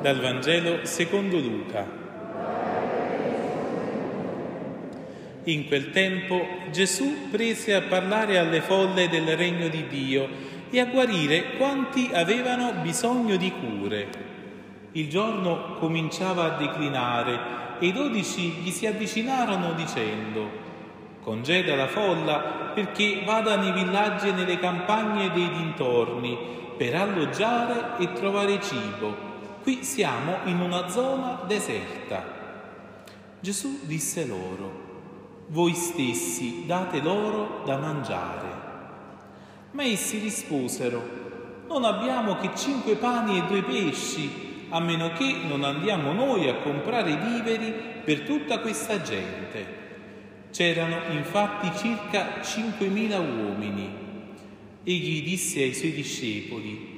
Dal Vangelo secondo Luca. In quel tempo Gesù prese a parlare alle folle del regno di Dio e a guarire quanti avevano bisogno di cure. Il giorno cominciava a declinare e i dodici gli si avvicinarono dicendo Congeda la folla perché vada nei villaggi e nelle campagne dei dintorni per alloggiare e trovare cibo Qui siamo in una zona deserta. Gesù disse loro, voi stessi date loro da mangiare. Ma essi risposero, non abbiamo che cinque pani e due pesci, a meno che non andiamo noi a comprare viveri per tutta questa gente. C'erano infatti circa cinquemila uomini. Egli disse ai suoi discepoli,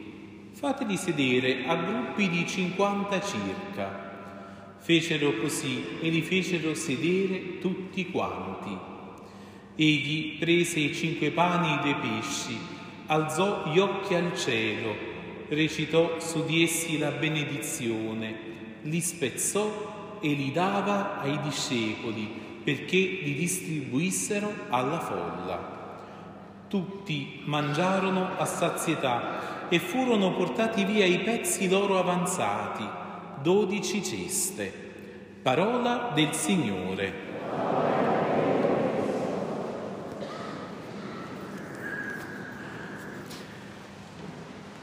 fateli sedere a gruppi di cinquanta circa. Fecero così e li fecero sedere tutti quanti. Egli prese i cinque pani e i due pesci, alzò gli occhi al cielo, recitò su di essi la benedizione, li spezzò e li dava ai discepoli perché li distribuissero alla folla. Tutti mangiarono a sazietà e furono portati via i pezzi loro avanzati, dodici ceste. Parola del Signore.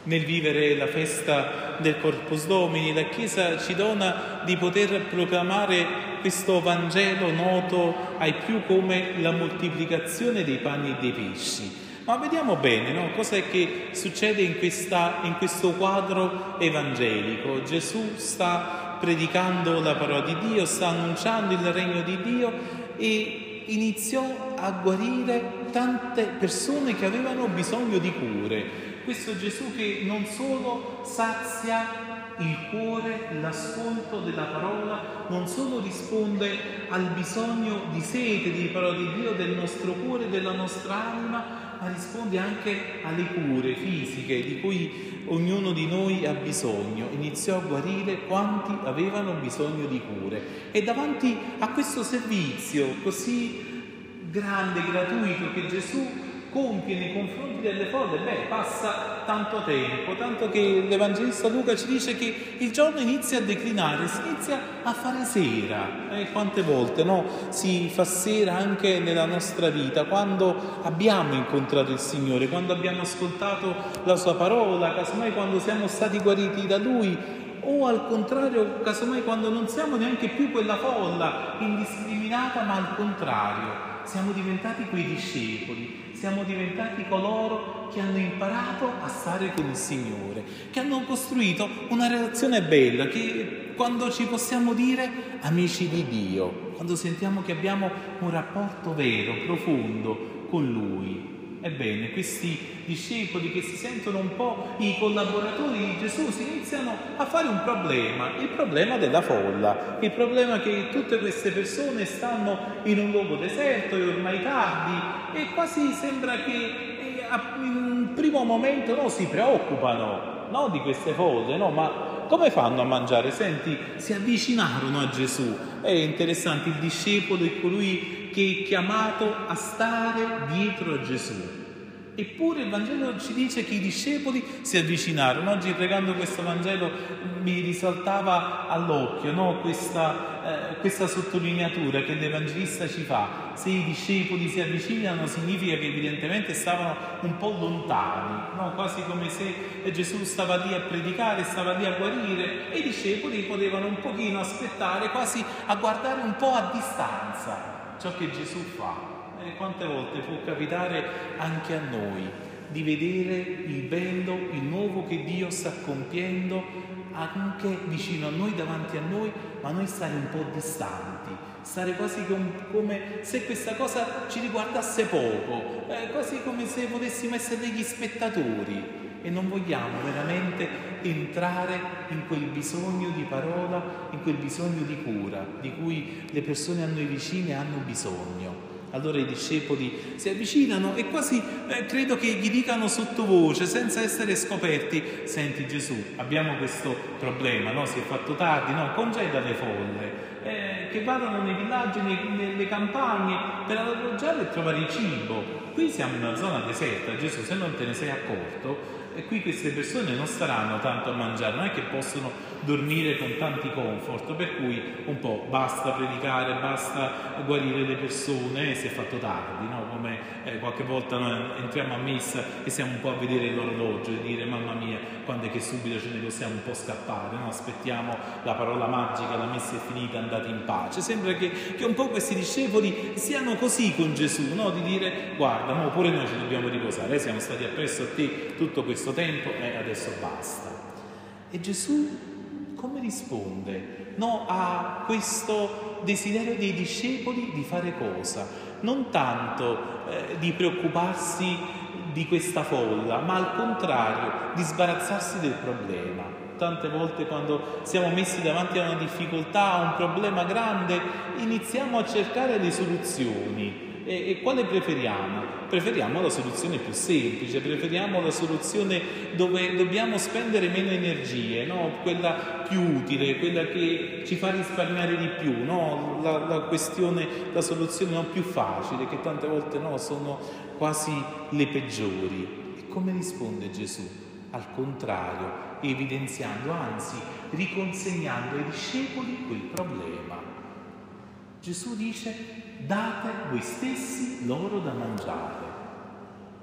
Nel vivere la festa del Corpus Domini, la Chiesa ci dona di poter proclamare questo Vangelo noto ai più come la moltiplicazione dei panni e dei pesci ma vediamo bene no? cosa è che succede in, questa, in questo quadro evangelico. Gesù sta predicando la parola di Dio, sta annunciando il regno di Dio e iniziò a guarire tante persone che avevano bisogno di cure. Questo Gesù che non solo sazia il cuore, l'ascolto della parola, non solo risponde al bisogno di sete di parola di Dio del nostro cuore, della nostra anima, ma risponde anche alle cure fisiche di cui ognuno di noi ha bisogno. Iniziò a guarire quanti avevano bisogno di cure. E davanti a questo servizio così grande, gratuito che Gesù compie nei confronti delle folle, beh, passa tanto tempo, tanto che l'Evangelista Luca ci dice che il giorno inizia a declinare, si inizia a fare sera. Eh, quante volte no? si fa sera anche nella nostra vita, quando abbiamo incontrato il Signore, quando abbiamo ascoltato la Sua parola, casomai quando siamo stati guariti da Lui, o al contrario, casomai quando non siamo neanche più quella folla indiscriminata, ma al contrario, siamo diventati quei discepoli siamo diventati coloro che hanno imparato a stare con il Signore, che hanno costruito una relazione bella, che quando ci possiamo dire amici di Dio, quando sentiamo che abbiamo un rapporto vero, profondo con Lui. Ebbene, questi discepoli che si sentono un po' i collaboratori di Gesù si iniziano a fare un problema, il problema della folla, il problema che tutte queste persone stanno in un luogo deserto, è ormai tardi e quasi sembra che eh, in un primo momento no, si preoccupano no, di queste cose, no, ma come fanno a mangiare? Senti, si avvicinarono a Gesù. È interessante, il discepolo è colui che è chiamato a stare dietro a Gesù. Eppure il Vangelo ci dice che i discepoli si avvicinarono. Oggi pregando questo Vangelo mi risaltava all'occhio no? questa, eh, questa, sottolineatura che l'Evangelista ci fa. Se i discepoli si avvicinano significa che evidentemente stavano un po' lontani, no? quasi come se Gesù stava lì a predicare, stava lì a guarire e i discepoli potevano un pochino aspettare, quasi a guardare un po' a distanza ciò che Gesù fa. E quante volte può capitare anche a noi di vedere il bello, il nuovo che Dio sta compiendo anche vicino a noi, davanti a noi, ma noi stare un po' distanti, stare quasi come se questa cosa ci riguardasse poco, eh, quasi come se potessimo essere degli spettatori e non vogliamo veramente entrare in quel bisogno di parola, in quel bisogno di cura di cui le persone a noi vicine hanno bisogno. Allora i discepoli si avvicinano e quasi eh, credo che gli dicano sottovoce, senza essere scoperti, senti Gesù, abbiamo questo problema, no? si è fatto tardi, no? congeda le folle, eh, che vadano nei villaggi, nei, nelle campagne per alloggiare e trovare cibo. Qui siamo in una zona deserta, Gesù, se non te ne sei accorto, e qui queste persone non staranno tanto a mangiare, non è che possono dormire con tanti comfort, per cui un po' basta predicare, basta guarire le persone, si è fatto tardi, no? come eh, qualche volta entriamo a messa e siamo un po' a vedere l'orologio e dire mamma mia quando è che subito ce ne possiamo un po' scappare, no? aspettiamo la parola magica, la messa è finita, andate in pace. Sembra che, che un po' questi discepoli siano così con Gesù, no? di dire guarda, no, pure noi ci dobbiamo riposare, eh? siamo stati appresso a te tutto questo tempo e adesso basta. E Gesù come risponde no, a questo desiderio dei discepoli di fare cosa? Non tanto eh, di preoccuparsi di questa folla, ma al contrario di sbarazzarsi del problema. Tante volte quando siamo messi davanti a una difficoltà, a un problema grande, iniziamo a cercare le soluzioni e, e, quale preferiamo? Preferiamo la soluzione più semplice, preferiamo la soluzione dove dobbiamo spendere meno energie, no? quella più utile, quella che ci fa risparmiare di più, no? la, la, questione, la soluzione no, più facile, che tante volte no, sono quasi le peggiori. E come risponde Gesù? Al contrario, evidenziando, anzi riconsegnando ai discepoli quel problema. Gesù dice date voi stessi loro da mangiare.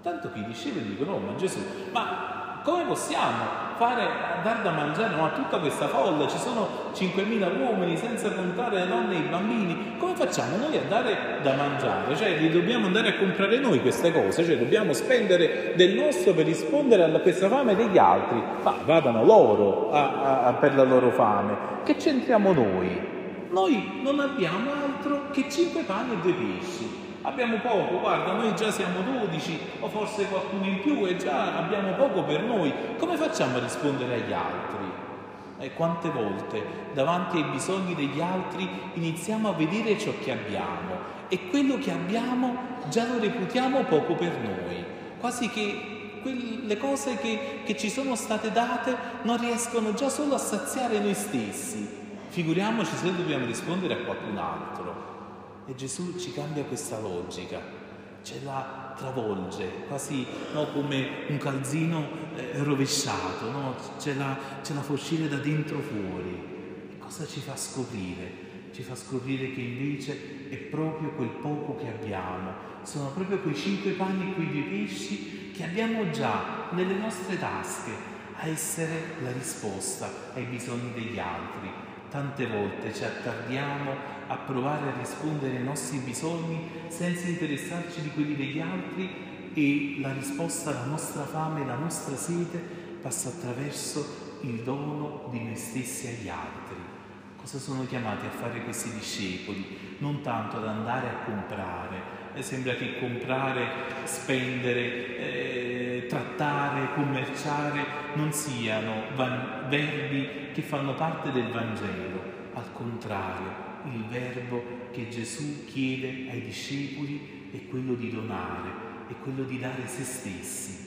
Tanto che i discepoli dicono, oh, ma Gesù, ma come possiamo fare, dar da mangiare a tutta questa folla? Ci sono 5.000 uomini, senza contare le donne e i bambini. Come facciamo noi a dare da mangiare? Cioè, li dobbiamo andare a comprare noi queste cose? Cioè, dobbiamo spendere del nostro per rispondere a questa fame degli altri? Ma vadano loro a, a, per la loro fame. Che c'entriamo noi? Noi non abbiamo altro che cinque pani e due pesci. Abbiamo poco, guarda, noi già siamo dodici o forse qualcuno in più e già abbiamo poco per noi. Come facciamo a rispondere agli altri? E quante volte davanti ai bisogni degli altri iniziamo a vedere ciò che abbiamo e quello che abbiamo già lo reputiamo poco per noi, quasi che quelle cose che, che ci sono state date non riescono già solo a saziare noi stessi Figuriamoci se dobbiamo rispondere a qualcun altro. E Gesù ci cambia questa logica, ce la travolge, quasi no, come un calzino eh, rovesciato, no? ce, la, ce la fa uscire da dentro fuori. E cosa ci fa scoprire? Ci fa scoprire che invece è proprio quel poco che abbiamo, sono proprio quei cinque panni e quei due pesci che abbiamo già nelle nostre tasche a essere la risposta ai bisogni degli altri Tante volte ci attardiamo a provare a rispondere ai nostri bisogni senza interessarci di quelli degli altri e la risposta alla nostra fame, la nostra sete passa attraverso il dono di noi stessi agli altri. Cosa sono chiamati a fare questi discepoli? Non tanto ad andare a comprare, eh, sembra che comprare, spendere, eh, trattare, commerciare non siano van- verbi che fanno parte del Vangelo. Al contrario, il verbo che Gesù chiede ai discepoli è quello di donare, è quello di dare se stessi.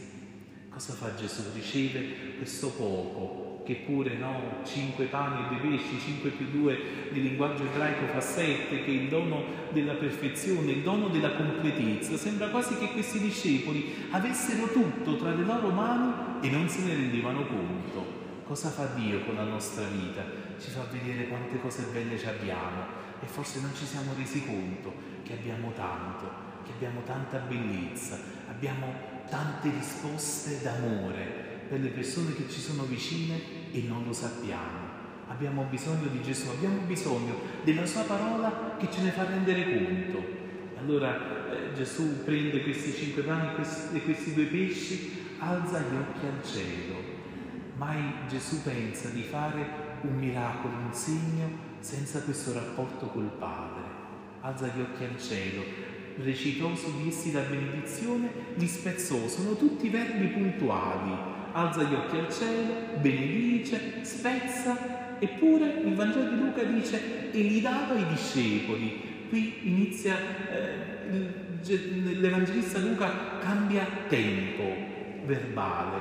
Cosa fa Gesù? Riceve questo poco, che pure no, cinque pani e due pesci, cinque più due nel linguaggio ebraico fa sette, che è il dono della perfezione, il dono della completezza. Sembra quasi che questi discepoli avessero tutto tra le loro mani e non se ne rendevano conto. Cosa fa Dio con la nostra vita? Ci fa vedere quante cose belle ci abbiamo e forse non ci siamo resi conto che abbiamo tanto, che abbiamo tanta bellezza, abbiamo tante risposte d'amore per le persone che ci sono vicine e non lo sappiamo. Abbiamo bisogno di Gesù, abbiamo bisogno della sua parola che ce ne fa rendere conto. Allora eh, Gesù prende questi cinque pani e questi due pesci, alza gli occhi al cielo Mai Gesù pensa di fare un miracolo, un segno, senza questo rapporto col Padre. Alza gli occhi al cielo, recitò su di essi la benedizione, li spezzò, sono tutti verbi puntuali. Alza gli occhi al cielo, benedice, spezza, eppure il Vangelo di Luca dice e li dava ai discepoli. Qui inizia eh, l'Evangelista Luca cambia tempo verbale,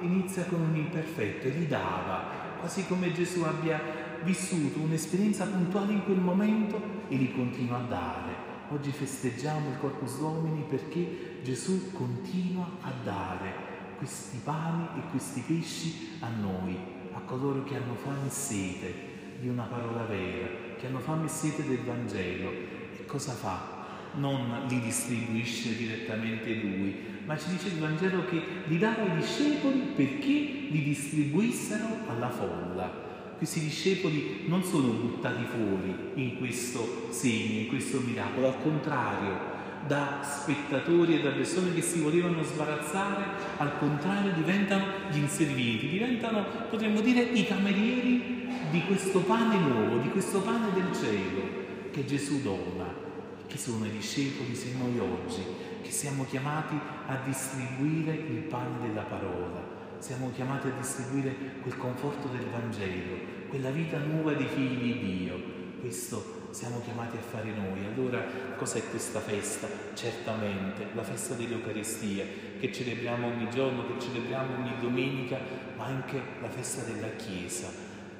inizia con un imperfetto e li dava, quasi come Gesù abbia vissuto un'esperienza puntuale in quel momento e li continua a dare. Oggi festeggiamo il Corpus Domini perché Gesù continua a dare questi pani e questi pesci a noi, a coloro che hanno fame e sete di una parola vera, che hanno fame e sete del Vangelo. E cosa fa? Non li distribuisce direttamente lui, ma ci dice il Vangelo che li dava ai discepoli perché li distribuissero alla folla. Questi discepoli non sono buttati fuori in questo segno, in questo miracolo, al contrario, da spettatori e da persone che si volevano sbarazzare, al contrario diventano gli inserviti, diventano, potremmo dire, i camerieri di questo pane nuovo, di questo pane del cielo che Gesù dona. Chi sono i discepoli se noi oggi, che siamo chiamati a distribuire il pane della parola, siamo chiamati a distribuire quel conforto del Vangelo, quella vita nuova dei figli di Dio. Questo siamo chiamati a fare noi. Allora cos'è questa festa? Certamente la festa dell'Eucaristia che celebriamo ogni giorno, che celebriamo ogni domenica, ma anche la festa della Chiesa.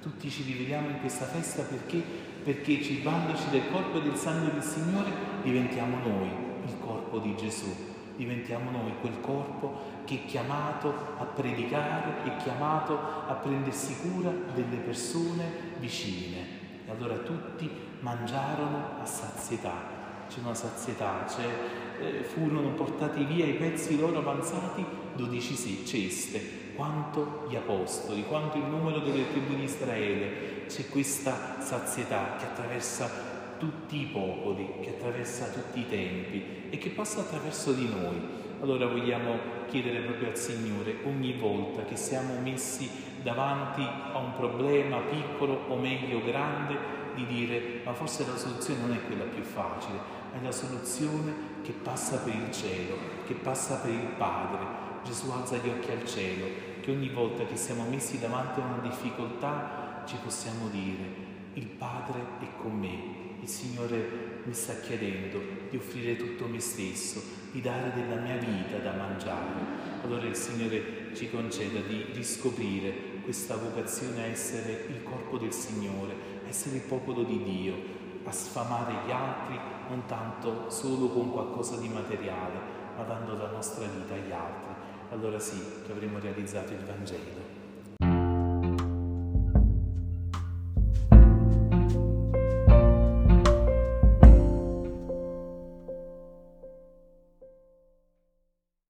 Tutti ci rivediamo in questa festa perché? Perché cibandoci del corpo e del sangue del Signore diventiamo noi il corpo di Gesù, diventiamo noi quel corpo che è chiamato a predicare, è chiamato a prendersi cura delle persone vicine. E allora tutti mangiarono a sazietà. C'è una sazietà, cioè, eh, furono portati via i pezzi loro avanzati, dodici ceste, quanto gli apostoli, quanto il numero delle tribù di Israele. C'è questa sazietà che attraversa tutti i popoli, che attraversa tutti i tempi e che passa attraverso di noi. Allora vogliamo chiedere proprio al Signore ogni volta che siamo messi davanti a un problema piccolo o meglio grande, di dire ma forse la soluzione non è quella più facile, è la soluzione che passa per il cielo, che passa per il Padre. Gesù alza gli occhi al cielo, che ogni volta che siamo messi davanti a una difficoltà ci possiamo dire il Padre è con me, il Signore mi sta chiedendo di offrire tutto me stesso, di dare della mia vita da mangiare. Allora il Signore ci conceda di riscoprire questa vocazione a essere il corpo del Signore, a essere il popolo di Dio, a sfamare gli altri non tanto solo con qualcosa di materiale, ma dando la nostra vita agli altri. Allora sì che avremo realizzato il Vangelo.